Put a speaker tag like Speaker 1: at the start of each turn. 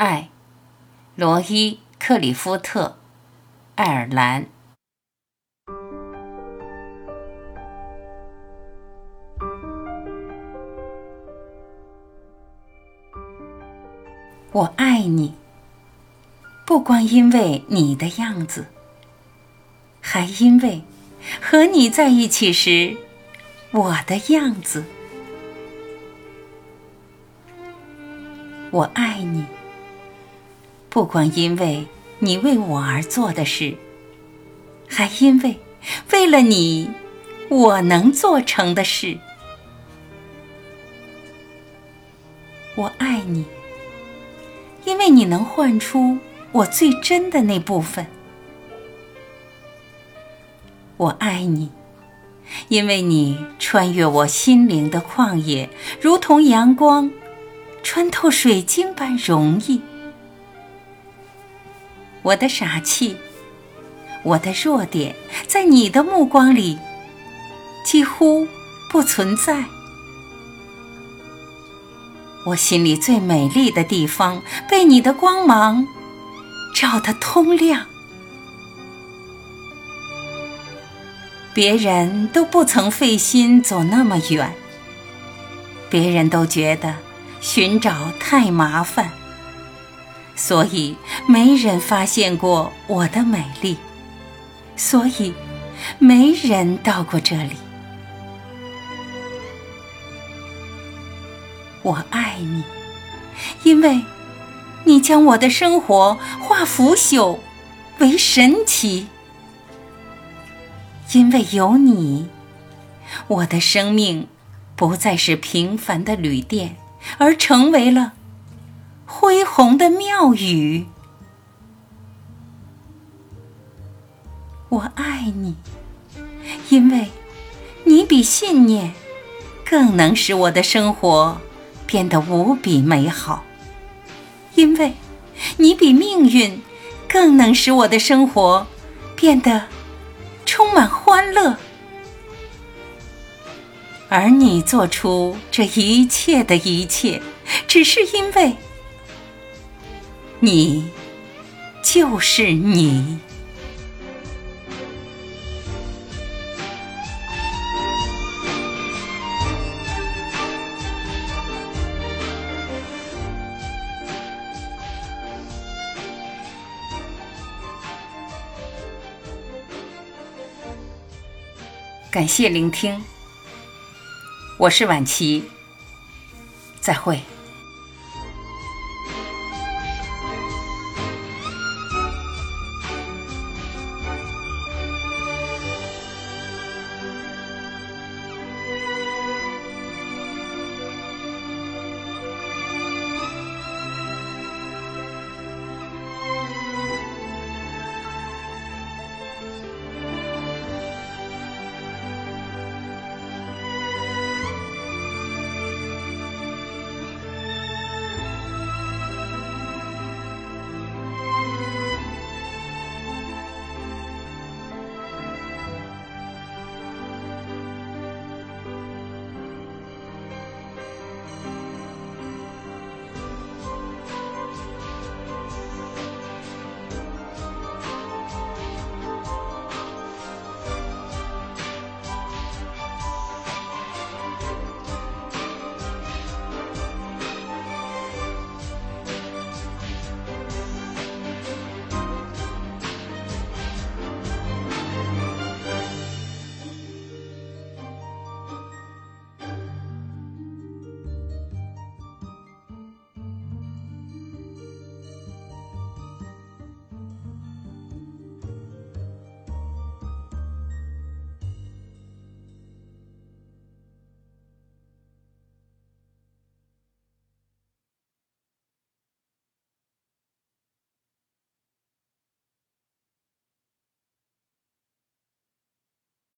Speaker 1: 爱，罗伊·克里夫特，爱尔兰。我爱你，不光因为你的样子，还因为和你在一起时我的样子。我爱你，不光因为你为我而做的事，还因为为了你我能做成的事。我爱你。因为你能唤出我最真的那部分，我爱你；因为你穿越我心灵的旷野，如同阳光穿透水晶般容易。我的傻气，我的弱点，在你的目光里几乎不存在。我心里最美丽的地方，被你的光芒照得通亮。别人都不曾费心走那么远，别人都觉得寻找太麻烦，所以没人发现过我的美丽，所以没人到过这里。我爱你，因为你将我的生活化腐朽为神奇。因为有你，我的生命不再是平凡的旅店，而成为了恢宏的庙宇。我爱你，因为你比信念更能使我的生活。变得无比美好，因为你比命运更能使我的生活变得充满欢乐，而你做出这一切的一切，只是因为你就是你。感谢聆听，我是晚琪，再会。